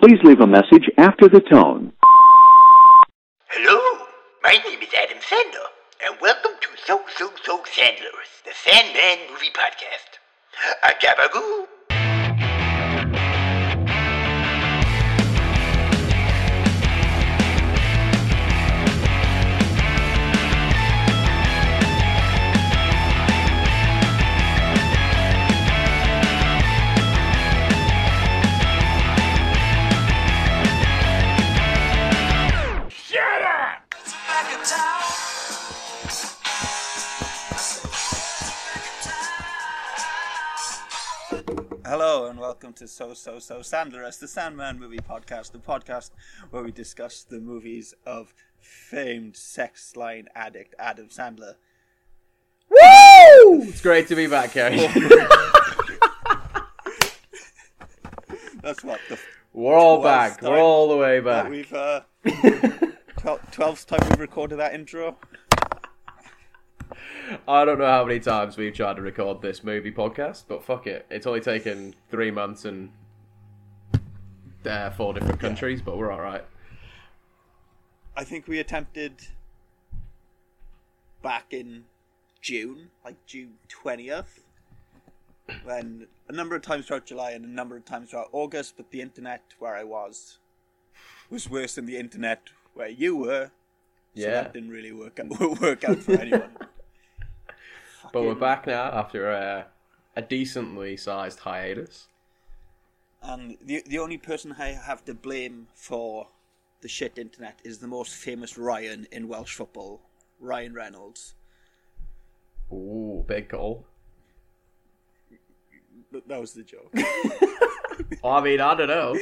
Please leave a message after the tone. Hello, my name is Adam Sandler, and welcome to So So So Sandlerous, the Sandman Movie Podcast. A Hello and welcome to So So So Sandlerous the Sandman Movie Podcast, the podcast where we discuss the movies of famed sex line addict Adam Sandler. Woo! It's great to be back, Harry. That's what the We're all back. time We're all the way back. we've uh, 12th time we've recorded that intro. I don't know how many times we've tried to record this movie podcast, but fuck it. It's only taken three months and uh, four different countries, but we're all right. I think we attempted back in June, like June 20th, when a number of times throughout July and a number of times throughout August, but the internet where I was was worse than the internet where you were. So Yeah. that didn't really work out, work out for anyone. But we're back now after a, a decently sized hiatus. And the the only person I have to blame for the shit internet is the most famous Ryan in Welsh football, Ryan Reynolds. Ooh, big. But that was the joke. I mean, I don't know.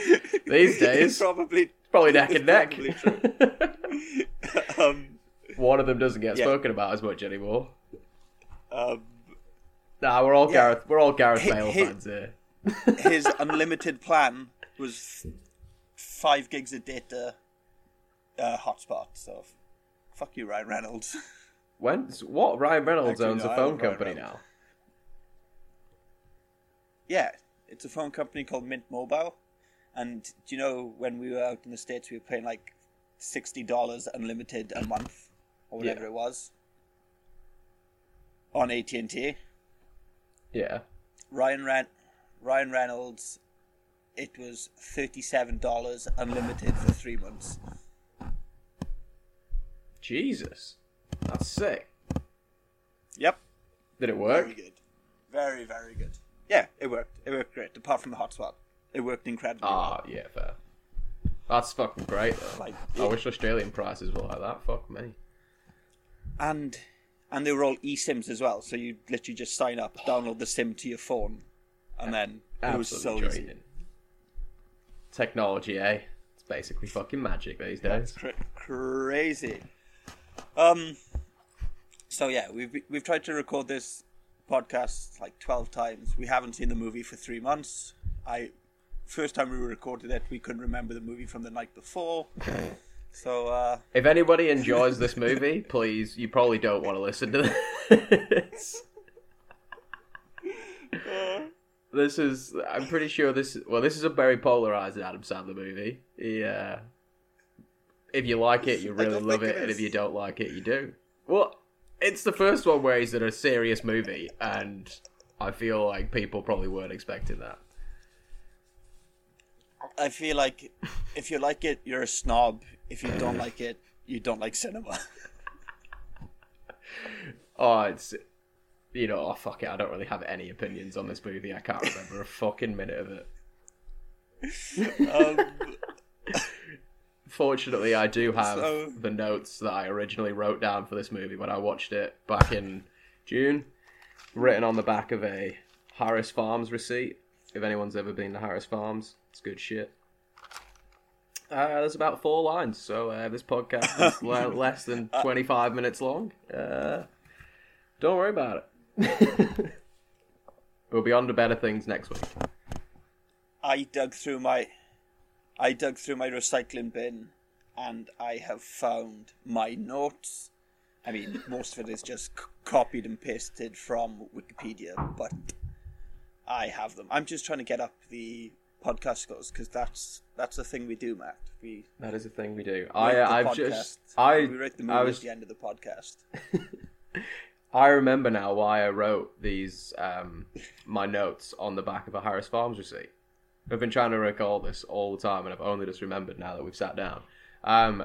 These days, probably probably neck and neck. probably um, One of them doesn't get Yeah. spoken about as much anymore. Um, Nah, we're all Yeah. Gareth. We're all Gareth Hit- Bale fans here. his unlimited plan was five gigs of data uh, hotspot. So, fuck you, Ryan Reynolds. When what? Ryan Reynolds Actually, owns no, a phone company now. yeah, it's a phone company called Mint Mobile. And do you know when we were out in the states, we were paying like sixty dollars unlimited a month or whatever Yeah. it was on AT and T. Yeah. Ryan Ren- Ryan Reynolds, it was thirty-seven dollars unlimited for three months. Jesus, that's sick. Yep, Did it work? very good, very very good. Yeah, it worked. It worked great. Apart from the hotspot, it worked incredibly. Ah, well. yeah, fair. That's fucking great though. Like, I wish Australian prices were like that. Fuck me. and and they were all eSIMs as well. So you literally just sign up, download the SIM to your phone, and then it was so Absolutely easy. Technology, eh? It's basically fucking magic these days. Cra- crazy. Um. So yeah, we've we've tried to record this podcast like twelve times. We haven't seen the movie for three months. I first time we recorded it, we couldn't remember the movie from the night before. So uh, If anybody enjoys this movie, please, you probably don't want to listen to this. this is, I'm pretty sure this, well, this is a very polarized Adam Sandler movie. Yeah. If you like it, you really love it, it and if you don't like it, you do. Well, it's the first one where he's in a serious movie, and I feel like people probably weren't expecting that. I feel like if you like it, you're a snob. If you don't like it, you don't like cinema. Oh, it's you know, oh fuck it. I don't really have any opinions on this movie. I can't remember a fucking minute of it. um, Fortunately, I do have So- the notes that I originally wrote down for this movie when I watched it back in June, written on the back of a Harris Farms receipt. If anyone's ever been to Harris Farms, it's good shit. Uh, there's about four lines, so uh, this podcast is le- less than 25 minutes long. Uh, don't worry about it. we'll be on to better things next week. I dug through my, I dug through my recycling bin, and I have found my notes. I mean, most of it is just c- copied and pasted from Wikipedia, but I have them. I'm just trying to get up the podcast goes because that's that's the thing we do, Matt. We That is a thing we do. I, I've podcast. just, I, we rate the movie I was at the end of the podcast. I remember now why I wrote these um, my notes on the back of a Harris Farms receipt. I've been trying to recall this all the time, and I've only just remembered now that we've sat down. Um,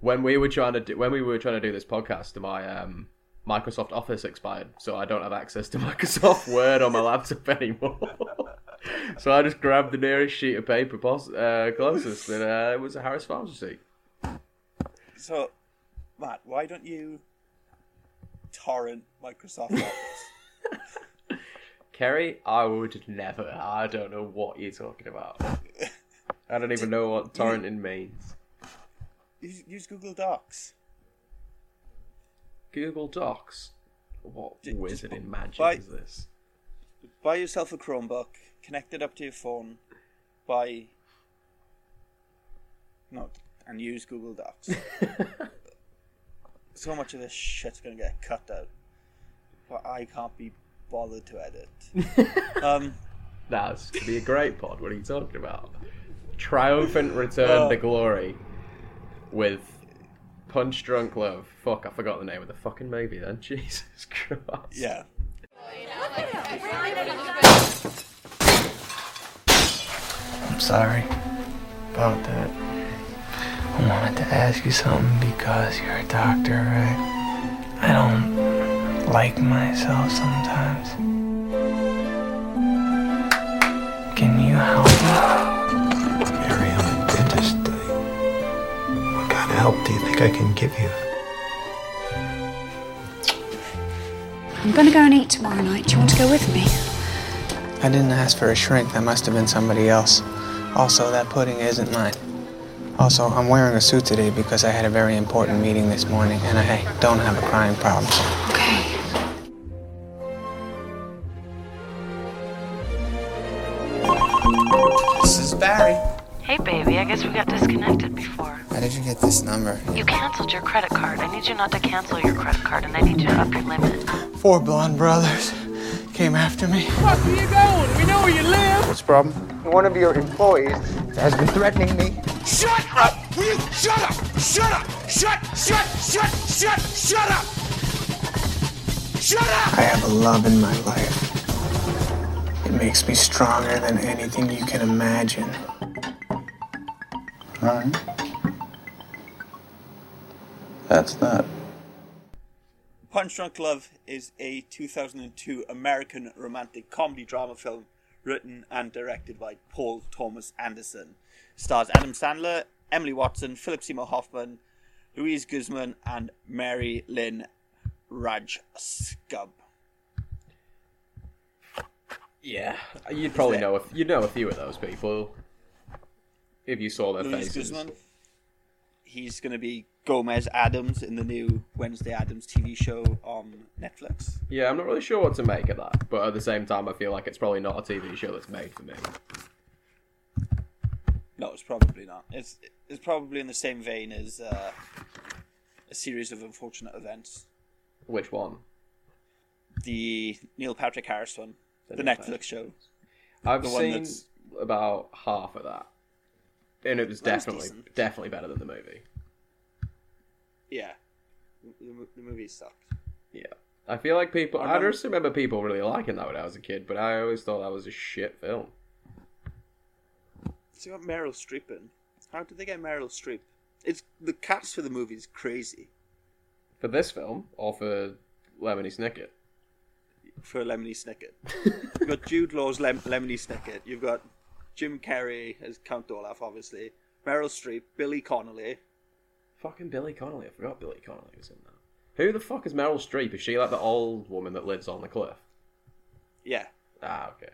when we were trying to do when we were trying to do this podcast, my um, Microsoft Office expired, so I don't have access to Microsoft Word on my laptop anymore. So I just grabbed the nearest sheet of paper pos- uh, closest, and uh, it was a Harris receipt. So, Matt, why don't you torrent Microsoft Office? Kerry, I would never. I don't know what you're talking about. I don't even know what torrenting means. use, use Google Docs. Google Docs. What just wizard in magic buy- is this? Buy yourself a Chromebook, connect it up to your phone, by No, and use Google Docs. so much of this shit's gonna get cut out. But I can't be bothered to edit. um, That's to be a great pod. What are you talking about? Triumphant return Oh. to glory with Punch Drunk Love. Fuck, I forgot the name of the fucking movie then. Jesus Christ. yeah. I'm sorry about that. I wanted to ask you something because you're a doctor, right? I don't like myself sometimes. Can you help me? Barry, I'm a dentist. What kind of help do you think I can give you? I'm gonna go and eat tomorrow night. Do you want to go with me? I didn't ask for a shrink. That must have been somebody else. Also, that pudding isn't mine. Also, I'm wearing a suit today because I had a very important meeting this morning and I don't have a crying problem. Okay. This is Barry. Hey, baby, I guess we got disconnected before. How did you get this number? You canceled your credit card. I need you not to cancel your credit card, and I need you to up your limit. Four blonde brothers came after me. Fuck where you going? We know where you live. What's the problem? One of your employees has been threatening me. Shut up! Will you shut up? Shut up! Shut, shut, shut, shut, shut up! Shut up! I have a love in my life. It makes me stronger than anything you can imagine. Alright. That's that. Punch Drunk Love is a 2002 American romantic comedy drama film written and directed by Paul Thomas Anderson. Stars Adam Sandler, Emily Watson, Philip Seymour Hoffman, Louise Guzman, and Mary Lynn Raj Rajskub. Yeah, you'd probably know if you'd know a few of those people if you saw their Louise faces. Guzman. He's going to be Gomez Addams in the new Wednesday Addams TV show on Netflix. Yeah, I'm not really sure what to make of that, but at the same time, I feel like it's probably not a TV show that's made for me. No, it's probably not. It's it's probably in the same vein as uh, a series of unfortunate events. Which one? The Neil Patrick Harris one, The the, Netflix Patrick. show. I've The one seen that's- about half of that, and it was definitely definitely better than the movie. Yeah, the, the movie sucked. Yeah, I feel like people. I I, remember- just remember people really liking that when I was a kid, but I always thought that was a shit film. It's got Meryl Streep in. How did they get Meryl Streep? It's the cast for the movie is crazy. For this film or for Lemony Snicket? For Lemony Snicket, you've got Jude Law's Lem- Lemony Snicket. You've got Jim Carrey as Count Olaf, obviously. Meryl Streep, Billy Connolly. Fucking Billy Connolly. I forgot Billy Connolly was in that. Who the fuck is Meryl Streep? Is she like the old woman that lives on the cliff? Yeah, Ah, okay.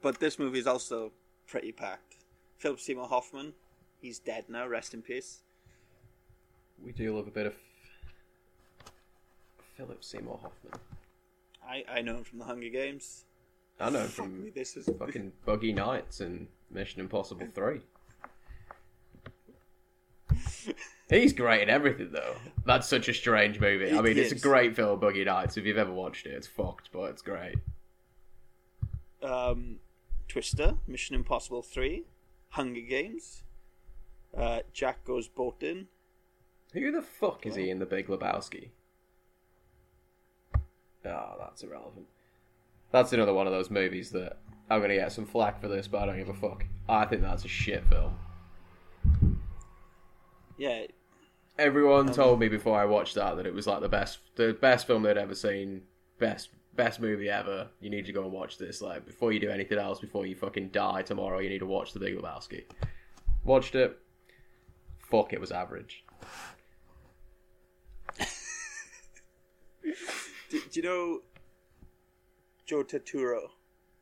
but this movie is also pretty packed. Philip Seymour Hoffman, he's dead now. Rest in peace. We do love a bit of Philip Seymour Hoffman. I I know him from the Hunger Games. I know him from me, this is fucking Boogie Nights and Mission Impossible 3. He's great in everything, though. That's such a strange movie. I It mean, it's a great film, Boogie Nights. If you've ever watched it, it's fucked, but it's great. um, Twister, Mission Impossible 3, Hunger Games, uh, Jack Goes Boating. Who the fuck is he in The Big Lebowski? Oh, that's irrelevant. That's another one of those movies that I'm gonna get some flack for this, but I don't give a fuck. I think that's a shit film. Yeah, Everyone Um, told me before I watched that that it was like the best, the best film they'd ever seen, best, best movie ever. You need to go and watch this. Like before you do anything else, before you fucking die tomorrow, you need to watch The Big Lebowski. Watched it. Fuck, it was average. do, do you know Joe Turturro,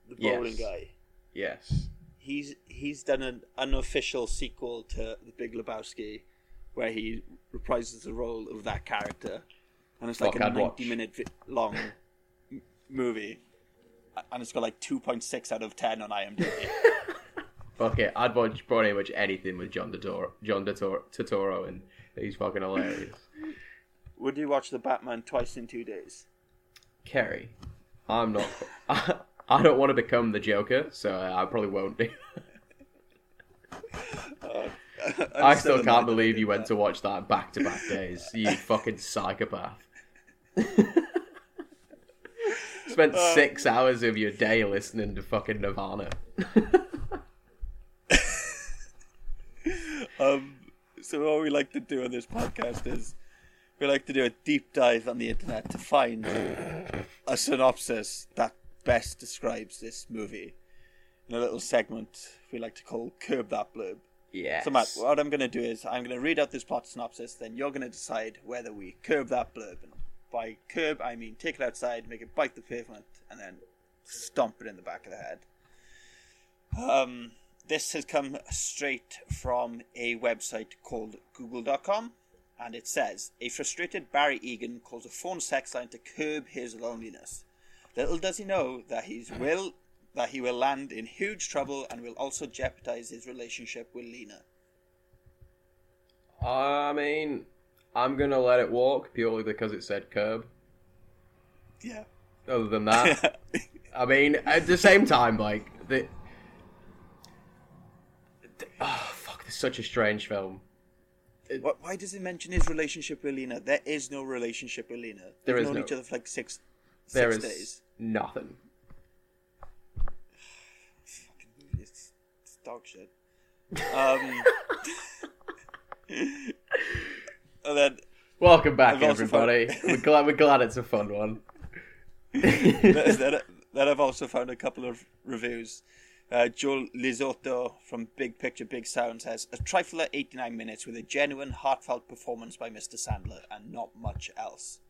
the Yes. bowling guy? Yes. He's he's done an unofficial sequel to The Big Lebowski, where he reprises the role of that character, and it's like Fuck, a watch. ninety-minute vi- long m- movie, and it's got like two point six out of ten on IMDb. Fuck it, I'd watch pretty much anything with John Turturro, John Turturro, Turturro and he's fucking hilarious. Would you watch the Batman twice in two days? Kerry, I'm not. I, don't want to become the Joker, so I probably won't do. I still can't believe you went to watch that back to back days. You fucking psychopath. Spent Uh, six hours of your day listening to fucking Nirvana. Um, so what we like to do on this podcast is we like to do a deep dive on the internet to find a synopsis that best describes this movie in a little segment we like to call Curb That Blurb. Yes. So Matt, what I'm going to do is I'm going to read out this plot synopsis, then you're going to decide whether we curb that blurb. And by curb, I mean take it outside, make it bite the pavement, and then stomp it in the back of the head. Um, this has come straight from a website called Google.com, and it says a frustrated Barry Egan calls a phone sex line to curb his loneliness. Little does he know that he's will that he will land in huge trouble and will also jeopardize his relationship with Lena. I mean, I'm gonna let it walk purely because it said curb. Yeah. Other than that, I mean, at the same time, like the. Oh fuck! This is such a strange film. Why, why does he mention his relationship with Lena? There is no relationship with Lena. There They've is known no- each other for like six, There six is days. nothing. It's, it's dog shit. Um, and then Welcome back, I've also everybody. we're glad we're glad it's a fun one. then, then I've also found a couple of reviews. Uh, Joel Lizotto from Big Picture Big Sound says a trifler 89 minutes with a genuine, heartfelt performance by Mr. Sandler and not much else.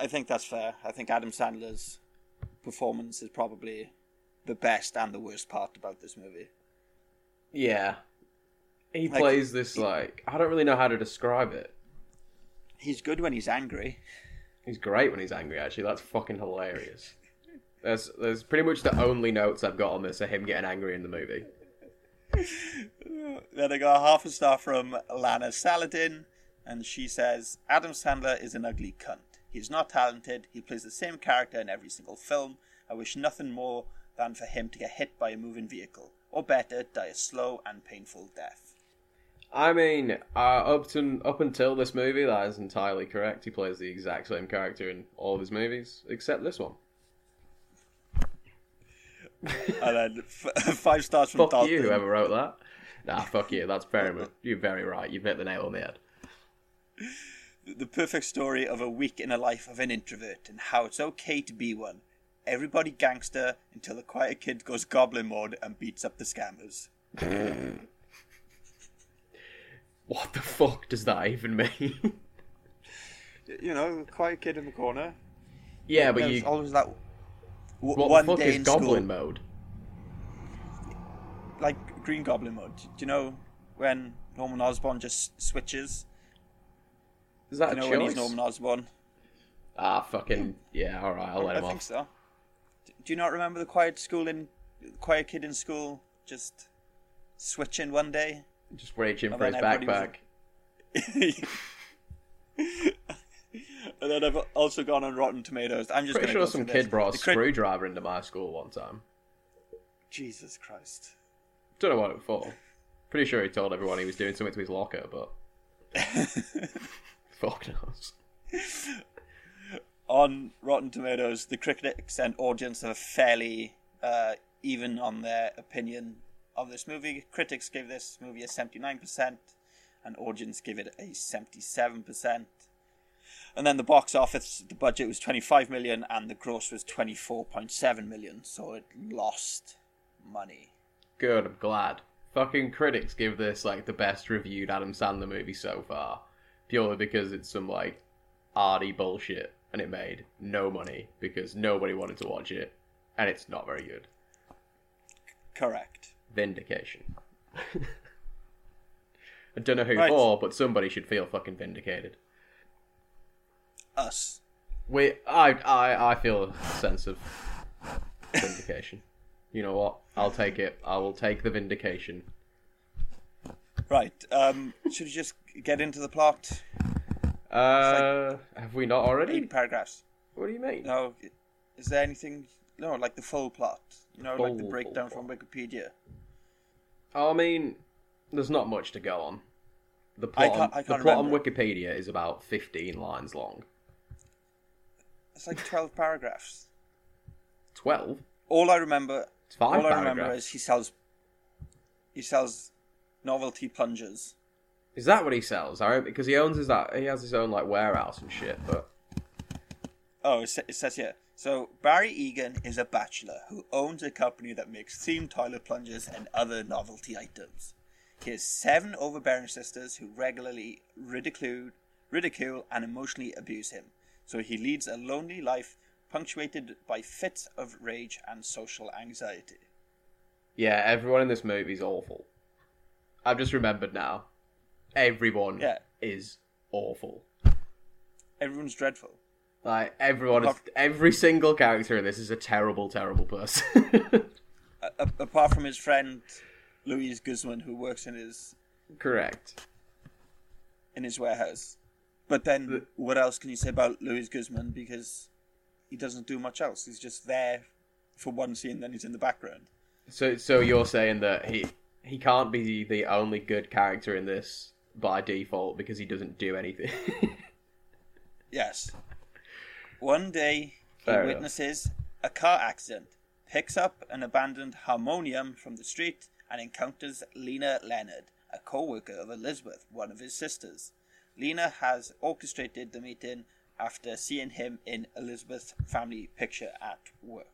I think that's fair. I think Adam Sandler's performance is probably the best and the worst part about this movie. Yeah, he Like, plays this like I don't really know how to describe it. He's good when he's angry. He's great when he's angry. Actually, that's fucking hilarious. There's there's pretty much the only notes I've got on this are him getting angry in the movie. Then I got half a star from Lana Saladin, and she says Adam Sandler is an ugly cunt. He's not talented. He plays the same character in every single film. I wish nothing more than for him to get hit by a moving vehicle, or better, die a slow and painful death. I mean, uh, up to up until this movie, that is entirely correct. He plays the exact same character in all of his movies except this one. and then f- five stars from Fuck Dalton. you, whoever wrote that. Nah, fuck you. That's very. You're very right. You've hit the nail on the head. The perfect story of a week in the life of an introvert and how it's okay to be one. Everybody gangster until the quiet kid goes goblin mode and beats up the scammers. What the fuck does that even mean? You know, quiet kid in the corner. yeah, but There's you. always that w- What one the fuck day is in Goblin school, mode? like Green Goblin mode. Do you know when Norman Osborn just switches? Is that Do you a know when he's choice? Norman Osborn? Ah, fucking yeah. All right, I'll let I him think off. so. Do you not remember the quiet school in quiet kid in school just switching one day? Just reaching And for his everybody was- backpack. and then I've also gone on Rotten Tomatoes. I'm just Pretty sure go some kid this. brought a crit- screwdriver into my school one time. Jesus Christ. Don't know what it was for. Pretty sure he told everyone he was doing something to his locker, but fuck knows. On Rotten Tomatoes, the critics and audience are fairly uh, even on their opinion of this movie. Critics gave this movie a 79%, and audience gave it a 77%. And then the box office, the budget was 25 million, and the gross was 24.7 million, so it lost money. Good, I'm glad. Fucking critics give this like the best reviewed Adam Sandler movie so far, purely because it's some like arty bullshit, and it made no money because nobody wanted to watch it, and it's not very good. Correct. Vindication. I don't know who Right. for, but somebody should feel fucking vindicated. Us. We, I, I, I feel a sense of vindication. You know what? I'll take it. I will take the vindication. Right, um, should we just get into the plot? Uh, have we not already? Eight paragraphs. What do you mean? No, is there anything? No, like the full plot. You know, like the breakdown from Wikipedia. I mean, there's not much to go on. The plot, I plot, can't- on, I the can't plot on. Wikipedia is about 15 lines long. It's like twelve paragraphs. 12? All I remember, It's five all I remember is he sells, he sells novelty plungers. Is that what he sells? I because he owns his that he has his own like warehouse and shit. But Oh, it, sa- it says here. So Barry Egan is a bachelor who owns a company that makes themed toilet plungers and other novelty items. He has seven overbearing sisters who regularly ridicule, ridicule and emotionally abuse him. So he leads a lonely life punctuated by fits of rage and social anxiety. yeah, everyone in this movie is awful. I've just remembered now. Everyone Yeah. is awful. Everyone's dreadful. Like everyone is every single character in this is a terrible, terrible person. A- a- apart from his friend Louise Guzman, who works in his Correct. in his warehouse. But then, what else can you say about Louis Guzman? Because he doesn't do much else. He's just there for one scene, then he's in the background. So, so you're saying that he he can't be the only good character in this by default because he doesn't do anything. Yes. One day, he Fair enough. witnesses a car accident, picks up an abandoned harmonium from the street, and encounters Lena Leonard, a co-worker of Elizabeth, one of his sisters. Lena has orchestrated the meeting after seeing him in Elizabeth's family picture at work.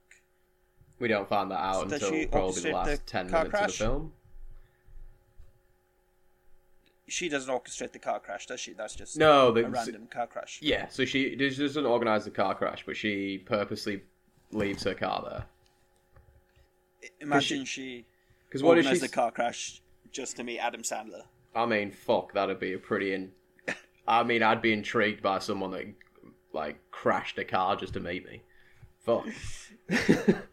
we don't find that out So until probably the last ten minutes crash? of the film. She doesn't orchestrate the car crash, does she? That's just No, a the- random car crash. Yeah, so she doesn't organize the car crash, but she purposely leaves her car there. Imagine she Because what organised she? the car crash just to meet Adam Sandler. I mean, fuck, that'd be a pretty. In... I mean, I'd be intrigued by someone that like crashed a car just to meet me. Fuck.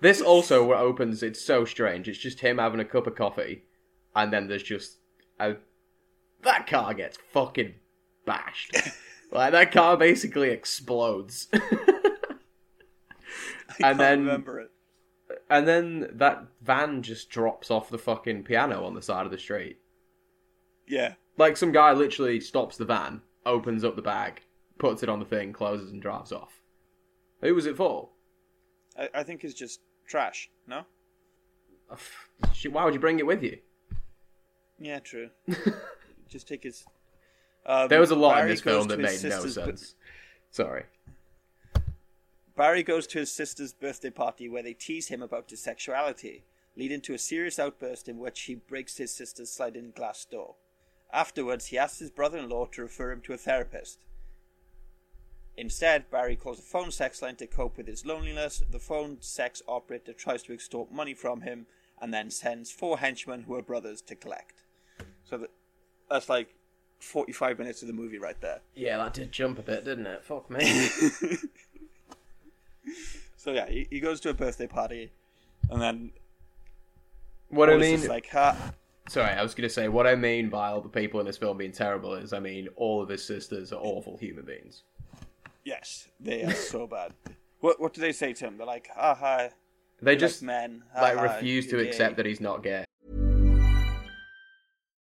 this also opens. It's so strange. It's just him having a cup of coffee, and then there's just a that car gets fucking bashed. like that car basically explodes. and then remember it. and then that van just drops off the fucking piano on the side of the street. Yeah. Like some guy literally stops the van, opens up the bag, puts it on the thing, closes and drives off. Who was it for? I, I think it's just trash. No. Why would you bring it with you? Yeah, true. just take his. Um, there was a lot Barry in this film that made no sister's b- sense. Sorry. Barry goes to his sister's birthday party where they tease him about his sexuality, leading to a serious outburst in which he breaks his sister's sliding glass door. Afterwards, he asks his brother in law to refer him to a therapist. Instead, Barry calls a phone sex line to cope with his loneliness. The phone sex operator tries to extort money from him and then sends four henchmen who are brothers to collect. So that, that's like 45 minutes of the movie right there. Yeah, that did jump a bit, didn't it? Fuck me. So yeah, he, he goes to a birthday party, and then What I mean, just like, ha, sorry, I was gonna say what I mean by all the people in this film being terrible is, I mean, all of his sisters are awful human beings. yes, they are so bad. What what do they say to him? They're like, ha ha. They just like men, like ha, ha, refuse to you're accept that he's not gay.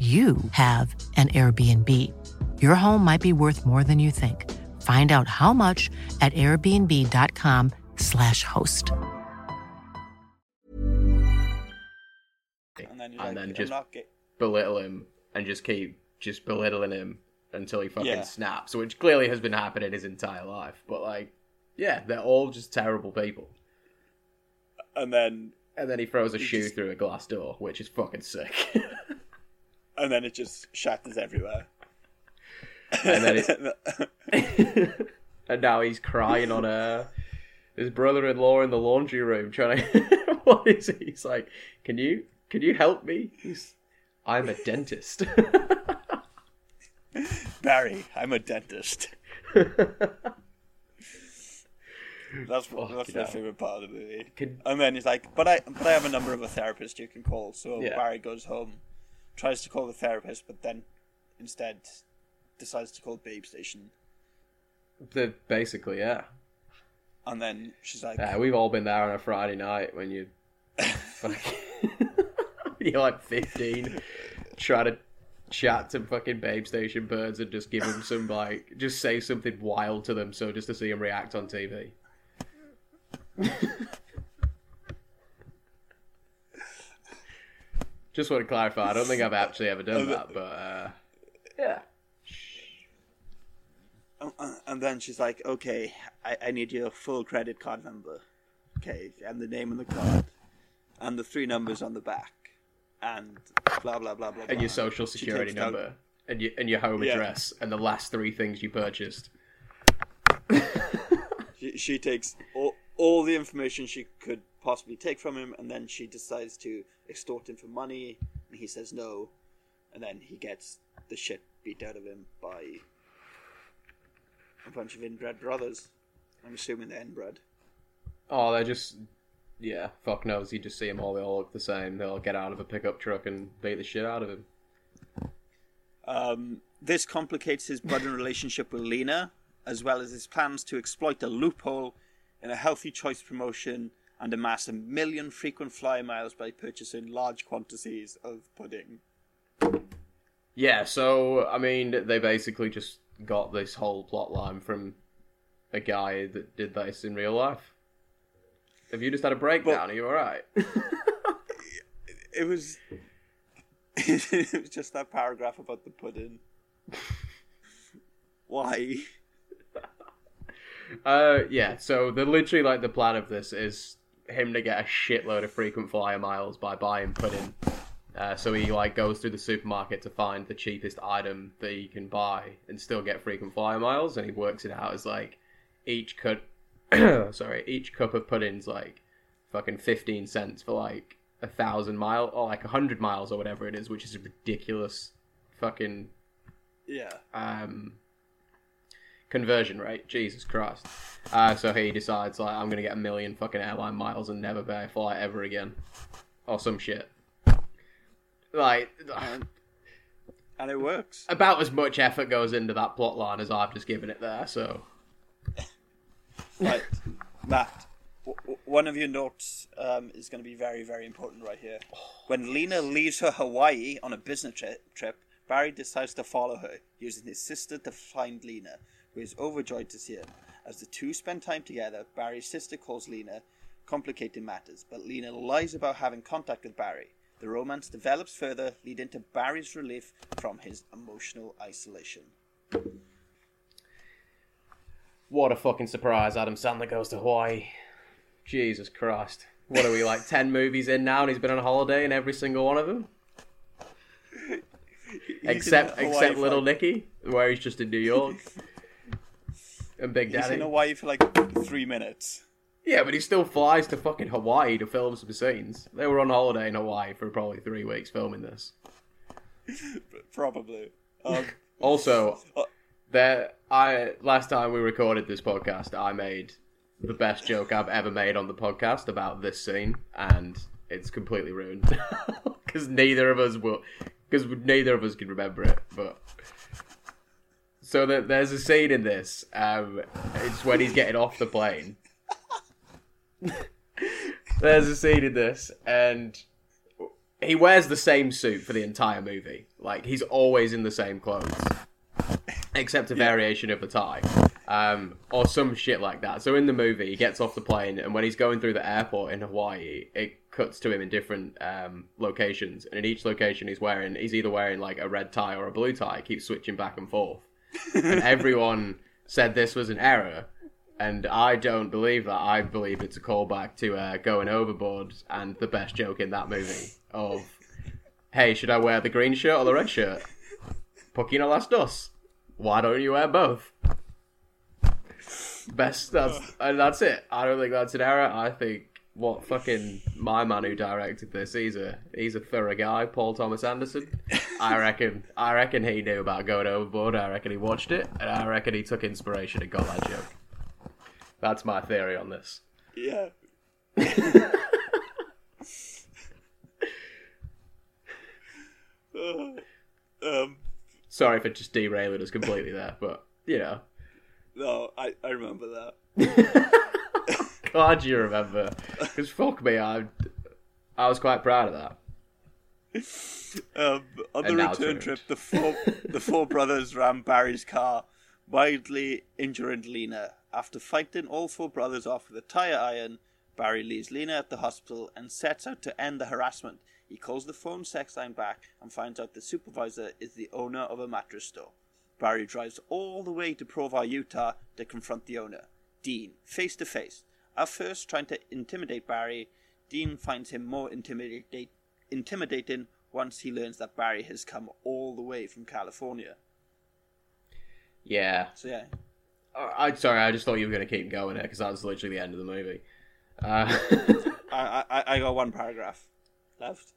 you have an Airbnb. Your home might be worth more than you think. Find out how much at airbnb.com/slash host. And then, and like, then just not belittle him and just keep just belittling him until he fucking Yeah. snaps, which clearly has been happening his entire life. But like, yeah, they're all just terrible people. And then And then he throws a He shoe just- through a glass door, which is fucking sick. and then it just shatters everywhere. and then it, and now he's crying on uh, his brother-in-law in the laundry room, trying to. what is he? He's like, "Can you can you help me?" He's, I'm a dentist. Barry, I'm a dentist. That's that's my favorite part of the movie. Can- And then he's like, "But I, but I have a number of a therapist you can call." So Yeah. Barry goes home, tries to call the therapist, but then instead decides to call Babe Station. The- basically, yeah. And then she's like, Yeah, we've all been there on a Friday night when you, fucking, you're like 15, try to chat to fucking babe station birds and just give them some like, just say something wild to them, so just to see them react on TV. Just want to clarify, I don't think I've actually ever done that, but uh, yeah. Uh, and then she's like, "Okay, I, I need your full credit card number, okay, and the name on the card, and the three numbers on the back, and blah blah blah blah." and your social security takes down- number and your and your home Yeah. address and the last three things you purchased. She, she takes all, all the information she could possibly take from him, and then she decides to extort him for money, and he says no, and then he gets the shit beat out of him by a bunch of inbred brothers. I'm assuming they're inbred. Oh, they're just yeah. Fuck knows. You just see them all. They all look the same. They'll get out of a pickup truck and beat the shit out of him. Um, this complicates his budding relationship with Lena, as well as his plans to exploit a loophole in a healthy choice promotion and amass a million frequent flyer miles by purchasing large quantities of pudding. Yeah. So I mean, they basically just got this whole plot line from a guy that did this in real life. Have you just had a breakdown? Are you all right? It was. it was just that paragraph about the pudding. Why? Uh, yeah. So the literally like the plan of this is him to get a shitload of frequent flyer miles by buying pudding. Uh, so he like goes through the supermarket to find the cheapest item that he can buy and still get frequent flyer miles, and he works it out as like each cut, sorry, each cup of pudding's like fucking fifteen cents for like a thousand mile or like a hundred miles or whatever it is, which is a ridiculous fucking Yeah. um, conversion rate. Jesus Christ. Uh, so he decides like I'm gonna get a million fucking airline miles and never pay a flight ever again, or some shit. Like, and it works. About as much effort goes into that plot line as I've just given it there. So Right, Matt. w- w- One of your notes um, is going to be very, very important right here. When Lena leaves her Hawaii on a business tri- trip, Barry decides to follow her, using his sister to find Lena, who is overjoyed to see him. As the two spend time together, Barry's sister calls Lena, complicating matters, but Lena lies about having contact with Barry. The romance develops further, leading to Barry's relief from his emotional isolation. what a fucking surprise! Adam Sandler goes to Hawaii. Jesus Christ! What are we like ten movies in now, and he's been on holiday in every single one of them. except except Little like- Nicky, where he's just in New York, and Big He's Daddy. in Hawaii for like three minutes. Yeah, but he still flies to fucking Hawaii to film some scenes. They were on holiday in Hawaii for probably three weeks filming this. Probably. Um, Also, Uh, there I last time we recorded this podcast, I made the best joke I've ever made on the podcast about this scene, and it's completely ruined because neither of us will, because neither of us can remember it. But so that there's a scene in this. Um, it's when he's getting off the plane. there's a scene in this, and he wears the same suit for the entire movie. Like he's always in the same clothes, except a variation of the tie, um, or some shit like that. So in the movie, he gets off the plane, and when he's going through the airport in Hawaii, it cuts to him in different um, locations, and in each location, he's wearing he's either wearing like a red tie or a blue tie. He keeps switching back and forth, and everyone said this was an error. And I don't believe that. I believe it's a callback to uh, Going Overboard and the best joke in that movie of, hey, should I wear the green shirt or the red shirt? Poquino las dos. Why don't you wear both? Best. That's and that's it. I don't think that's an error. I think what fucking my man who directed this. He's a he's a thorough guy, Paul Thomas Anderson. I reckon. I reckon he knew about going overboard. I reckon he watched it, and I reckon he took inspiration and got that joke. That's my theory on this. Yeah. um, Sorry for just derailing us completely there, but you know, no, I, I remember that. glad you remember. Because fuck me, I I was quite proud of that. Um, on the And return trip, the four the four brothers ram Barry's car, wildly injuring Lena. After fighting all four brothers off with a tire iron, Barry leaves Lena at the hospital and sets out to end the harassment. He calls the phone sex line back and finds out the supervisor is the owner of a mattress store. Barry drives all the way to Provo, Utah to confront the owner, Dean, face to face. At first, trying to intimidate Barry, Dean finds him more intimidate- intimidating once he learns that Barry has come all the way from California. Yeah. So, yeah. I, I sorry, I just thought you were going to keep going there because that was literally the end of the movie. Uh, I, I I got one paragraph left.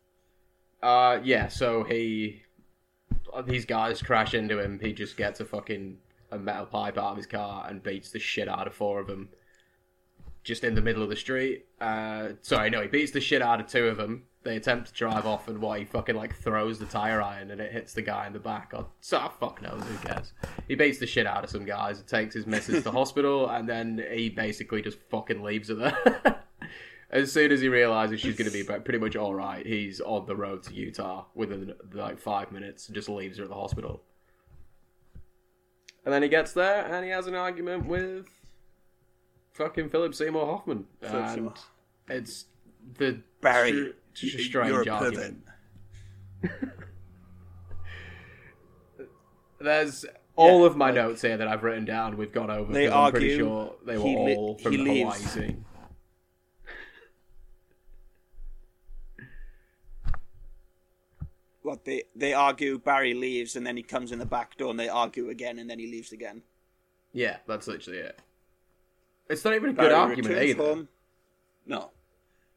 uh, yeah. So he, these guys crash into him. He just gets a fucking a metal pipe out of his car and beats the shit out of four of them. Just in the middle of the street. Uh, sorry, no, he beats the shit out of two of them. They attempt to drive off, and what he fucking like throws the tire iron, and it hits the guy in the back. Or so oh, fuck knows who cares. He beats the shit out of some guys, takes his missus to hospital, and then he basically just fucking leaves her there. as soon as he realizes she's going to be pretty much all right, he's on the road to Utah within like five minutes and just leaves her at the hospital. And then he gets there and he has an argument with fucking Philip Seymour Hoffman. Philip and Seymour. it's the Barry, it's just a strange argument. There's all of my notes here that I've written down. We've gone over. They 'cause I'm pretty argue sure they were li- all from he the Hawaii leaves. scene. What they they argue Barry leaves and then he comes in the back door and they argue again and then he leaves again. Yeah, that's literally it. It's not even a good Barry argument either. home. No.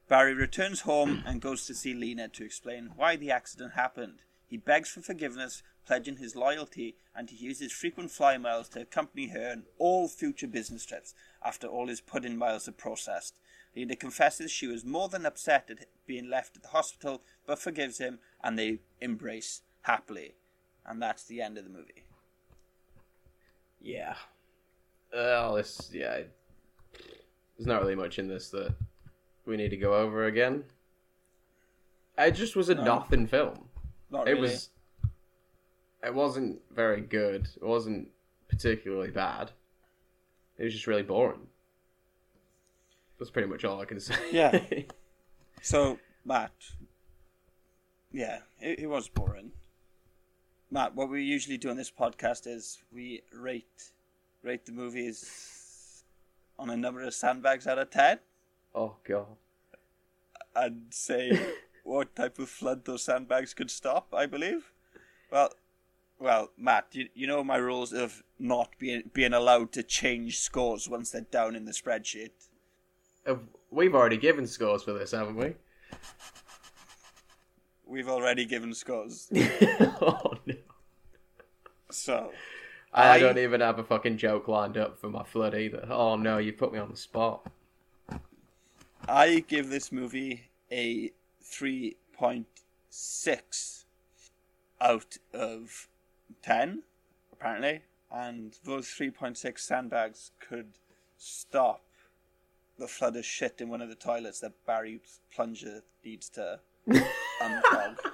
Barry returns home and goes to see Lena to explain why the accident happened. He begs for forgiveness, pledging his loyalty, and he uses frequent fly miles to accompany her on all future business trips after all his pudding miles are processed. Lena confesses she was more than upset at being left at the hospital, but forgives him, and they embrace happily. And that's the end of the movie. Yeah. Oh, this yeah. There's not really much in this that we need to go over again. It just was a No. nothing film. Not it really. was. It wasn't very good. It wasn't particularly bad. It was just really boring. That's pretty much all I can say. Yeah. So, Matt, yeah, it, it was boring. Matt, what we usually do on this podcast is we rate rate the movies on a number of sandbags out of ten, oh god. and say what type of flood those sandbags could stop. I believe. Well, well, Matt, you, you know my rules of not being being allowed to change scores once they're down in the spreadsheet. Have- We've already given scores for this, haven't we? We've already given scores, oh no. so I, I- don't even have a fucking joke lined up for my flood either. Oh no, you put me on the spot. I give this movie a 3.6 out of 10, apparently. And those 3.6 sandbags could stop the flood of shit in one of the toilets that Barry's plunger needs to unclog.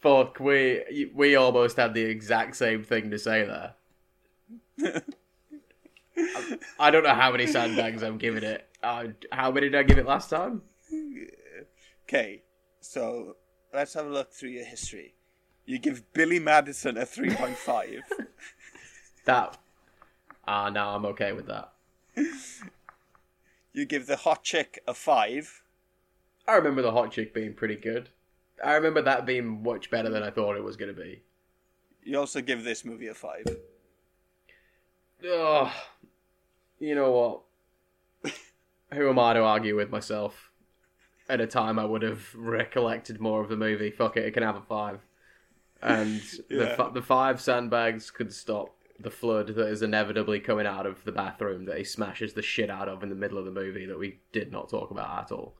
Fuck, we we almost had the exact same thing to say there. I- I don't know how many sandbags I'm giving it. Uh, how many did I give it last time? Okay, so let's have a look through your history. You give Billy Madison a 3.5. That. Ah, no, I'm okay with that. you give the hot chick a 5. I remember the hot chick being pretty good. I remember that being much better than I thought it was going to be. You also give this movie a 5. Ugh. You know what? Who am I to argue with myself? At a time I would have recollected more of the movie. Fuck it, it can have a five. And the, Yeah. fi- the five sandbags could stop the flood that is inevitably coming out of the bathroom that he smashes the shit out of in the middle of the movie that we did not talk about at all.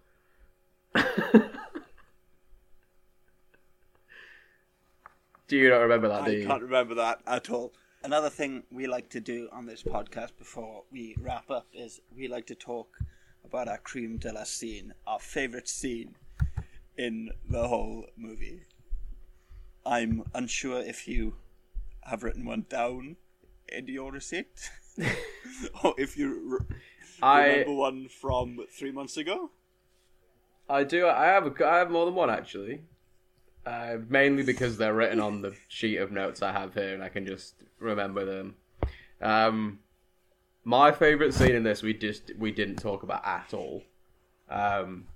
do you not remember that, do I you? can't remember that at all. Another thing we like to do on this podcast before we wrap up is we like to talk about our cream de la scene, our favorite scene in the whole movie. I'm unsure if you have written one down in your receipt, or if you re- I- remember one from three months ago. I do. I have. A, I have more than one actually. Uh, mainly because they're written on the sheet of notes I have here, and I can just remember them. Um, my favorite scene in this we just we didn't talk about at all. Um,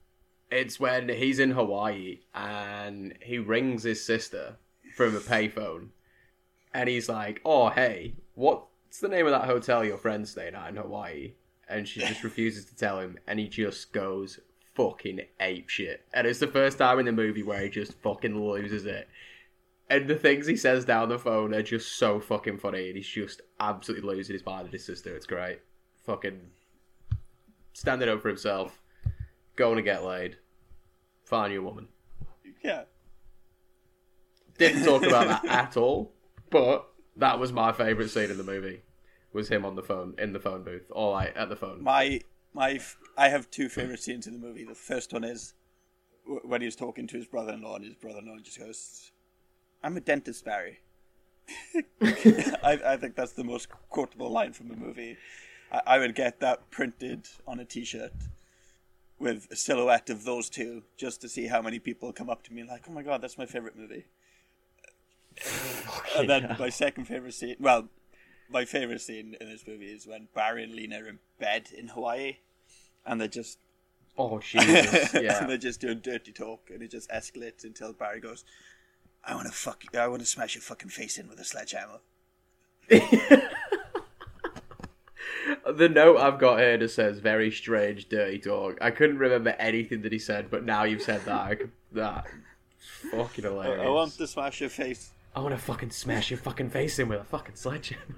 it's when he's in Hawaii and he rings his sister from a payphone, and he's like, "Oh hey, what's the name of that hotel your friend's staying at in Hawaii?" and she just refuses to tell him, and he just goes fucking ape shit. And it's the first time in the movie where he just fucking loses it. And the things he says down the phone are just so fucking funny, and he's just absolutely losing his mind at his sister. It's great. Fucking standing up for himself, going to get laid, find your woman. Yeah. Didn't talk about that at all, but that was my favourite scene in the movie. Was him on the phone in the phone booth, or like at the phone. My my, f- I have two favorite scenes in the movie. The first one is w- when he's talking to his brother-in-law, and his brother-in-law just goes, "I'm a dentist, Barry." I, I think that's the most quotable line from the movie. I, I would get that printed on a T-shirt with a silhouette of those two, just to see how many people come up to me like, "Oh my god, that's my favorite movie." and then my second favorite scene, well, my favorite scene in this movie is when Barry and Lena are in bed in Hawaii, and they're just Oh Jesus! Yeah. and they're just doing dirty talk, and it just escalates until Barry goes, "I want to fuck you. I want to smash your fucking face in with a sledgehammer." The note I've got here just says very strange, dirty talk. I couldn't remember anything that he said, but now you've said that, I could, that fucking I, hilarious. I want to smash your face. I want to fucking smash your fucking face in with a fucking sledgehammer.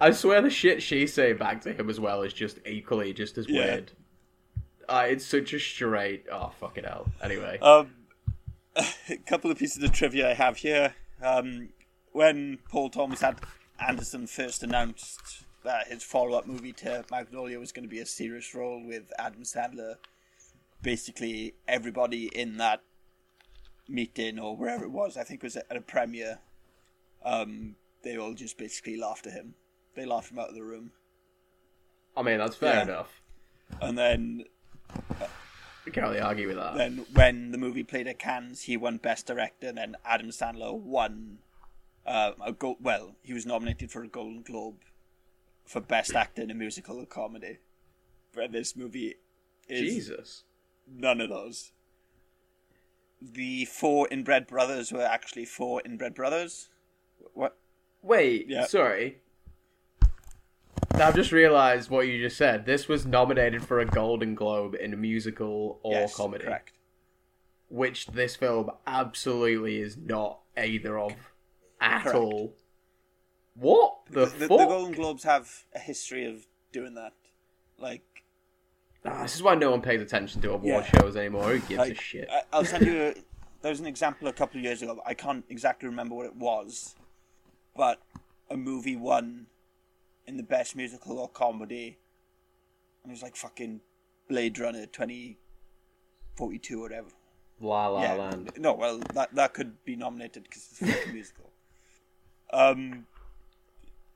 I swear the shit she saying back to him as well is just equally just as Yeah. weird. Uh, it's such a straight. Oh fucking hell. Anyway, Um, a couple of pieces of trivia I have here. Um, when Paul Thomas had Anderson first announced that his follow-up movie to Magnolia was going to be a serious role with Adam Sandler, basically everybody in that meeting or wherever it was, I think it was at a premiere, um, they all just basically laughed at him. They laughed him out of the room. I mean that's fair Yeah. enough. And then We can't really argue with that. Then when the movie played at Cannes, he won Best Director, and then Adam Sandler won uh, a gold. Well, he was nominated for a Golden Globe for Best Actor in a Musical or Comedy. But this movie is Jesus. none of those. The four inbred brothers were actually four inbred brothers. What? Wait, Yeah. sorry. I've just realised what you just said. This was nominated for a Golden Globe in musical or Yes, comedy. correct. Which this film absolutely is not either of at Correct. all. What the, the, the? Golden Globes have a history of doing that. Like Ah, this is why no one pays attention to award Yeah. shows anymore. Who gives a shit? I- I'll send you. A, there was an example a couple of years ago. but I can't exactly remember what it was, but a movie won in the best musical or comedy. And it was like fucking Blade Runner twenty forty two or whatever. La La yeah. Land. No, well that that could be nominated because it's a fucking musical. Um,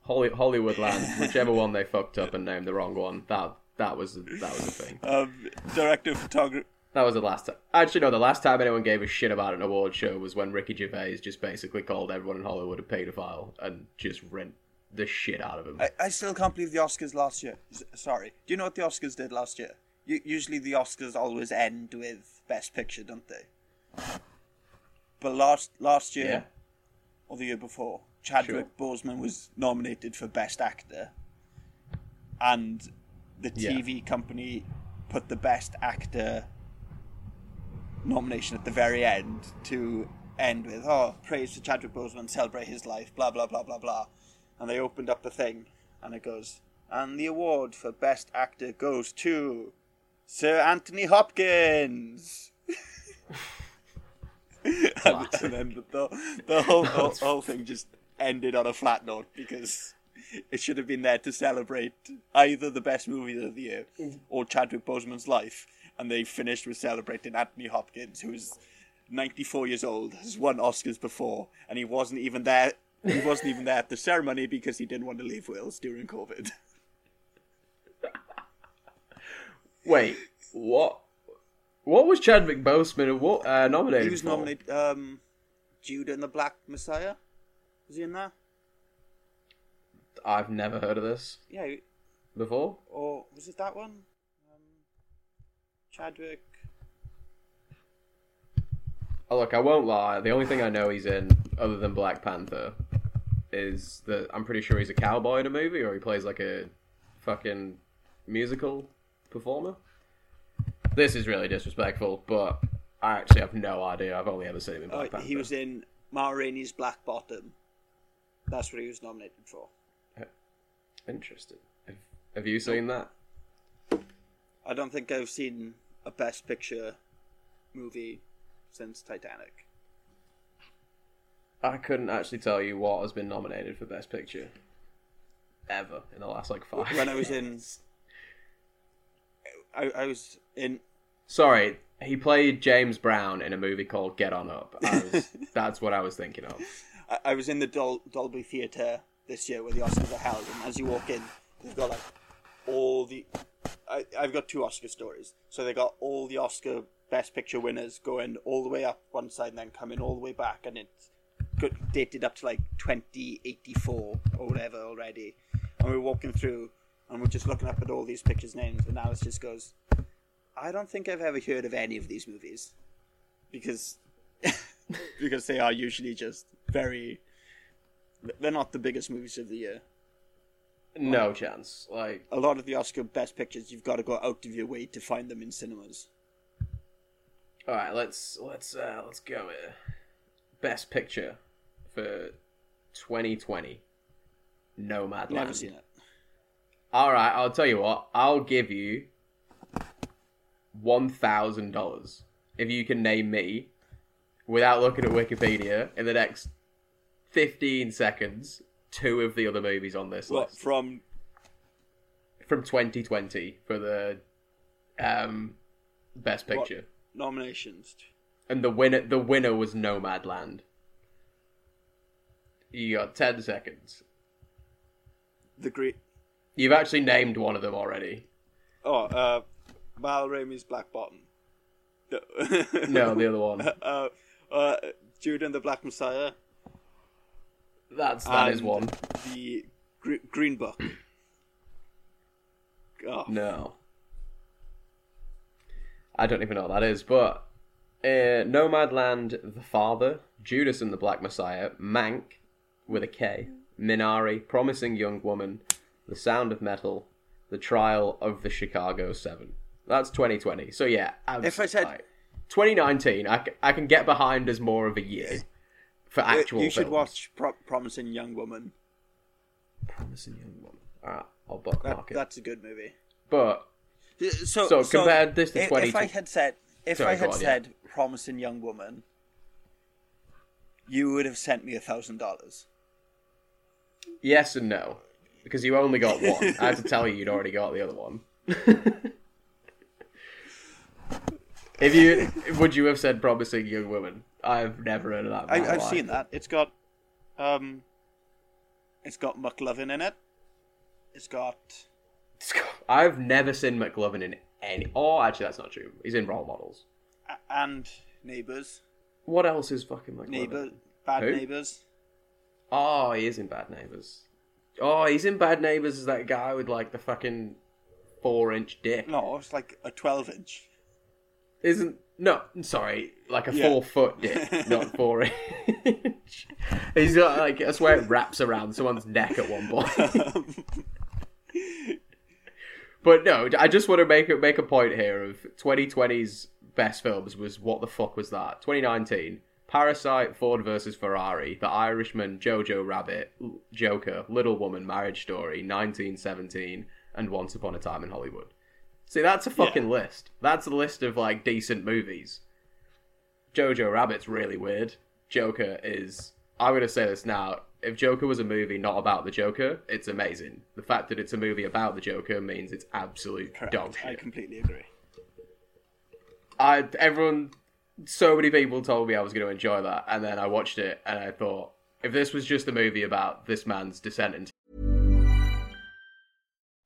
Holly, Hollywood Land, whichever one they fucked up and named the wrong one. That that was that was a thing. um, director of photography. That was the last time. Actually, no. The last time anyone gave a shit about an award show was when Ricky Gervais just basically called everyone in Hollywood a paedophile and just rent the shit out of him. I, I still can't believe the Oscars last year. S- Sorry. Do you know what the Oscars did last year? U- usually the Oscars always end with Best Picture, don't they? But last last year, Yeah. or the year before, Chadwick Boseman was nominated for Best Actor, and the Yeah. TV company put the Best Actor nomination at the very end to end with "Oh, praise to Chadwick Boseman, celebrate his life," blah blah blah blah blah, and they opened up the thing, and it goes, "And the award for Best Actor goes to Sir Anthony Hopkins." and, and then the, the, the whole, whole whole thing just ended on a flat note because it should have been there to celebrate either the best movie of the year mm. or Chadwick Boseman's life, and they finished with celebrating Anthony Hopkins, who is 94 years old, has won Oscars before, and he wasn't even there. He wasn't even there at the ceremony because he didn't want to leave Wales during COVID. Wait, what? What was Chadwick Boseman what, uh, nominated He was for? nominated. Um, Judah and the Black Messiah. Was he in there? I've never heard of this Yeah. before. Or was it that one? Chadwick. Oh, look, I won't lie. The only thing I know he's in, other than Black Panther, is that I'm pretty sure he's a cowboy in a movie, or he plays like a fucking musical performer. This is really disrespectful, but I actually have no idea. I've only ever seen him in Black Uh, Panther. he was in Ma Rainey's Black Bottom. That's what he was nominated for. Interesting. Have, have you seen that? I don't think I've seen a Best Picture movie since Titanic. I couldn't actually tell you what has been nominated for Best Picture ever in the last like five. When I was in. I, I was in. Sorry, he played James Brown in a movie called Get On Up. I was, that's what I was thinking of. I, I was in the Dol- Dolby Theatre this year where the Oscars are held, and as you walk in, they've got like all the. I, I've got two Oscar stories, so they got all the Oscar Best Picture winners going all the way up one side and then coming all the way back, and it's good, dated up to like 2084 or whatever already. And we're walking through, and we're just looking up at all these pictures' names, and Alice just goes, "I don't think I've ever heard of any of these movies," because because they are usually just very. They're not the biggest movies of the year. No chance. Like A lot of the Oscar Best Pictures, you've got to go out of your way to find them in cinemas. All right, let's let's uh, let's go with Best Picture for 2020. Nomadland. Never seen it. All right, I'll tell you what. I'll give you one thousand dollars if you can name me, without looking at Wikipedia, in the next fifteen seconds, two of the other movies on this What list from? from 2020 for the um, Best What Picture, nominations? and the winner the winner was Nomadland. You got ten seconds. The great. You've actually named one of them already. Oh, uh, Ma Rainey's Black Bottom. No, the other one. uh, uh, Jude and the Black Messiah. That's that is one. The Gre- Green Book. Oh, No. I don't even know what that is, but uh, Nomadland, The Father, Judas and the Black Messiah, Mank with a K, Minari, Promising Young Woman, The Sound of Metal, The Trial of the Chicago Seven. That's 2020. So yeah, If I said- like, 2019, I, c- I can get behind as more of a year for actual. You should films. watch Pro- Promising Young Woman. Promising Young Woman. Alright, I'll bookmark That, it. that's a good movie. But So, So compare this to if, 20 If I had said, if Sorry, I had on, yeah. said "Promising Young Woman," you would have sent me a thousand dollars. Yes and no, because you only got one. I had to tell you you'd already got the other one. if you would you have said promising young woman? I've never heard of that. I, I've seen that. It's got, um, it's got McLovin in it. It's got I've never seen McLovin in any. Oh, actually, that's not true. He's in role models. a- and Neighbours. What else is fucking McLovin? Neighbour, Bad Who? Neighbours. Oh, he is in Bad Neighbors. Oh, he's in Bad Neighbors as that guy with like the fucking four inch dick. No, it's like a twelve inch. Isn't no, sorry, like a Yeah. four foot dick, not four inch. He's got like I swear it wraps around someone's neck at one point. but no, I just want to make a make a point here of 2020's best films was what the fuck was that? 2019, Parasite, Ford versus Ferrari, The Irishman, Jojo Rabbit, Joker, Little Woman, Marriage Story, 1917, and Once Upon a Time in Hollywood. See, that's a fucking list. That's a list of like decent movies. Jojo Rabbit's really weird. Joker is. I'm gonna say this now. If Joker was a movie not about the Joker, it's amazing. The fact that it's a movie about the Joker means it's absolute dog I completely agree. I everyone, so many people told me I was going to enjoy that, and then I watched it and I thought, if this was just a movie about this man's descent into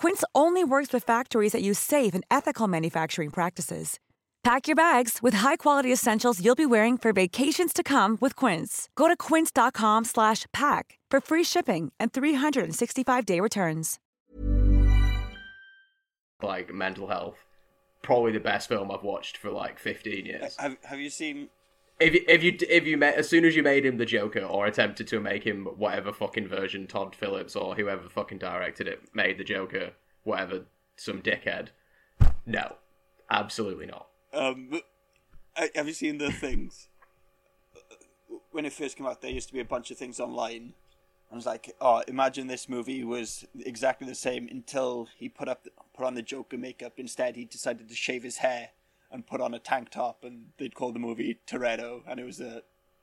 Quince only works with factories that use safe and ethical manufacturing practices. Pack your bags with high-quality essentials you'll be wearing for vacations to come with Quince. Go to quince.com/pack for free shipping and 365-day returns. Like mental health, probably the best film I've watched for like 15 years. Have Have you seen? If you, if you if you met as soon as you made him the Joker or attempted to make him whatever fucking version Todd Phillips or whoever fucking directed it made the Joker whatever some dickhead, no, absolutely not. Um, have you seen the things? When it first came out, there used to be a bunch of things online. I was like, "Oh, imagine this movie was exactly the same until he put up put on the Joker makeup. Instead, he decided to shave his hair and put on a tank top, and they'd call the movie Toretto, and it was a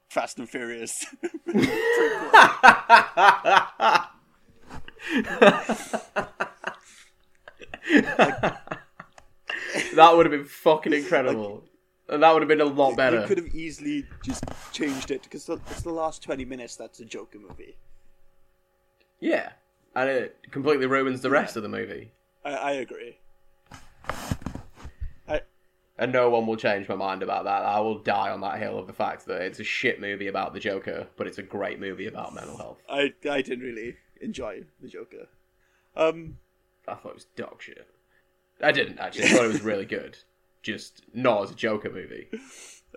Fast and Furious. that would have been fucking incredible. and that would have been a lot better. They could have easily just changed it because it's the last twenty minutes. That's a Joker movie. Yeah, and it completely ruins the rest of the movie. I, I agree. And no one will change my mind about that. I will die on that hill of the fact that it's a shit movie about the Joker, but it's a great movie about mental health. I I didn't really enjoy the Joker. Um, I thought it was dog shit. I didn't actually. I thought it was really good. Just not as a Joker movie.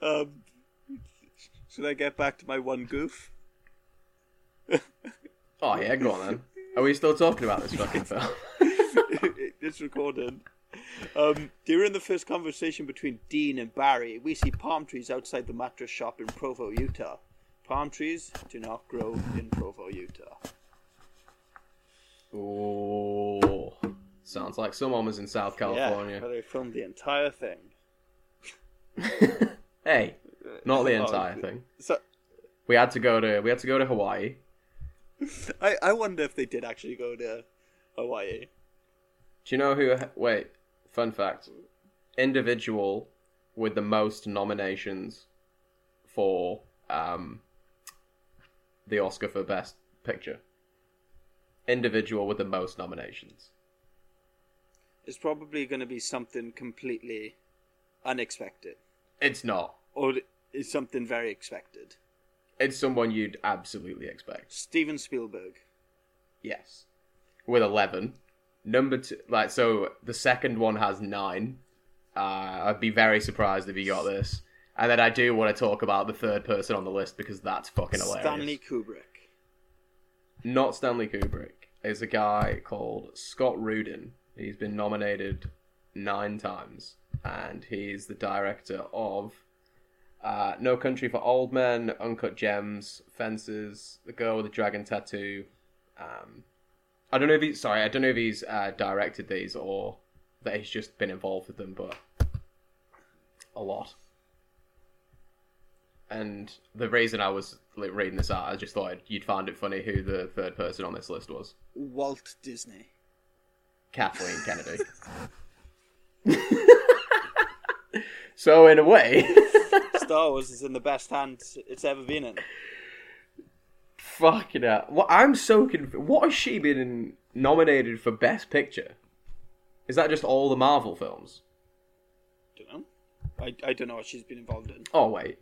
um, should I get back to my one goof? Oh yeah, go on then. Are we still talking about this fucking film? it's recorded. Um, during the first conversation between Dean and Barry, we see palm trees outside the mattress shop in Provo, Utah. Palm trees do not grow in Provo, Utah. Oh, sounds like someone was in South California. Yeah, where they filmed the entire thing. Hey, not the Oh, entire thing. So We had to go to we had to go to Hawaii. I, I wonder if they did actually go to Hawaii. Do you know who? Wait, fun fact: individual with the most nominations for um the Oscar for Best Picture. Individual with the most nominations. It's probably going to be something completely unexpected, It's not. or it's something very expected. It's someone you'd absolutely expect. Steven Spielberg. Yes. With 11. Number two, like, so the second one has nine. Uh, I'd be very surprised if you got this. And then I do want to talk about the third person on the list because that's fucking hilarious. Stanley Kubrick. Not Stanley Kubrick. It's a guy called Scott Rudin. He's been nominated nine times. And he's the director of uh, No Country for Old Men, Uncut Gems, Fences, The Girl with the Dragon Tattoo. Um, I don't know if he's sorry. I don't know if he's uh, directed these or that he's just been involved with them, but a lot. And the reason I was like, reading this out, I just thought you'd find it funny who the third person on this list was. Walt Disney. Kathleen Kennedy. so in a way, Star Wars is in the best hands it's ever been in. Fucking hell. What I'm so confused. What has she been nominated for Best Picture? Is that just all the Marvel films? Don't know. I, I don't know what she's been involved in. Oh wait,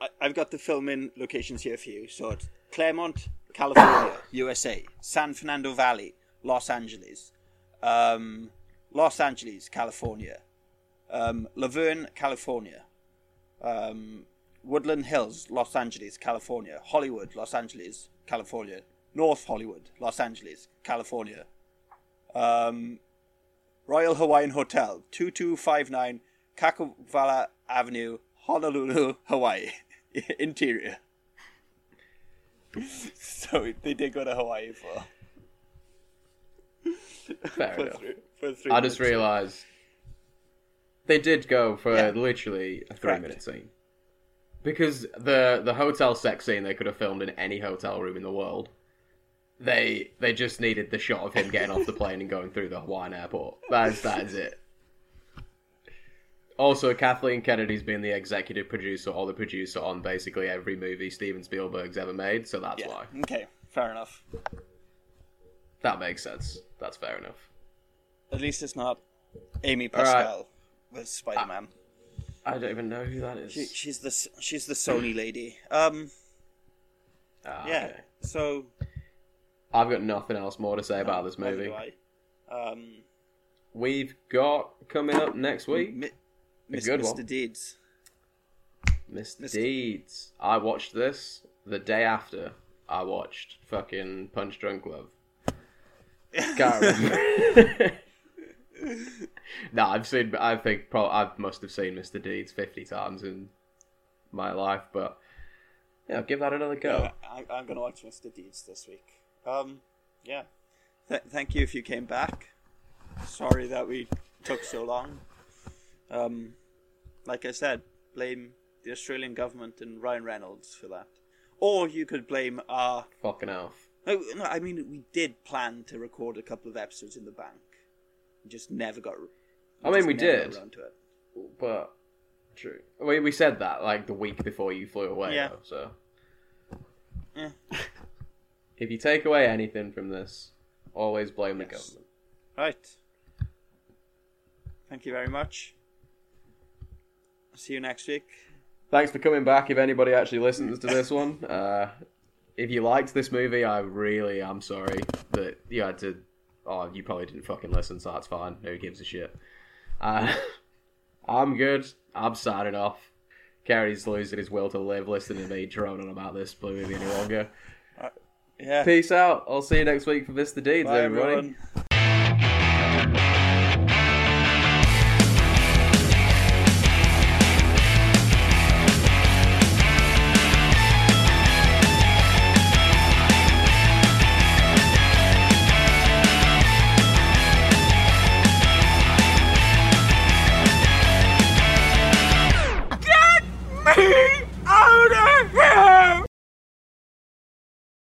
I, I've got the filming locations here for you. So it's Claremont, California, USA, San Fernando Valley, Los Angeles, um, Los Angeles, California, um, La Verne, California, um, Woodland Hills, Los Angeles, California, Hollywood, Los Angeles, California, North Hollywood, Los Angeles, California, um, Royal Hawaiian Hotel, 2259 Kalakaua Avenue, Honolulu, Hawaii. Interior. so they did go to Hawaii for. Fair For enough. three- for three I just realised they did go for Yeah. literally a three Correct. minute scene. Because the the hotel sex scene they could have filmed in any hotel room in the world. They they just needed the shot of him getting off the plane and going through the Hawaiian airport. That is that is it. Also, Kathleen Kennedy's been the executive producer or the producer on basically every movie Steven Spielberg's ever made, so that's why. Okay, fair enough. That makes sense. That's fair enough. At least it's not Amy All right. Pascal with Spider Man. I don't even know who that is. She, she's the she's the Sony lady. Um. Ah, yeah. okay. So I've got nothing else more to say about this movie. Um. We've got coming up next week Mi- a good Mr. one. Deeds. Mr. Deeds. I watched this the day after I watched fucking Punch Drunk Love. Can't remember. no, I've seen. I think pro- I must have seen Mr. Deeds fifty times in my life, but yeah, give that another go. Yeah, I, I'm gonna watch Mr. Deeds this week. Um. Yeah. Th- thank you if you came back. Sorry that we took so long. Um. Like I said, blame the Australian government and Ryan Reynolds for that. Or you could blame our Fucking elf. No, no, I mean we did plan to record a couple of episodes in the bank. We just never got. I mean, we did. But true. We we said that like the week before you flew away. Yeah. Though, so Yeah. if you take away anything from this, always blame the government. Right. Thank you very much. See you next week. Thanks for coming back. If anybody actually listens to this one, uh, if you liked this movie, I really am sorry that you had to. Oh, you probably didn't fucking listen, so that's fine. Who gives a shit? Uh, I'm good. I'm signing off. Kerry's losing his will to live listening to me drone on about this blue movie any longer. Yeah. Peace out. I'll see you next week for Mr. Deeds, Bye, everybody. everyone.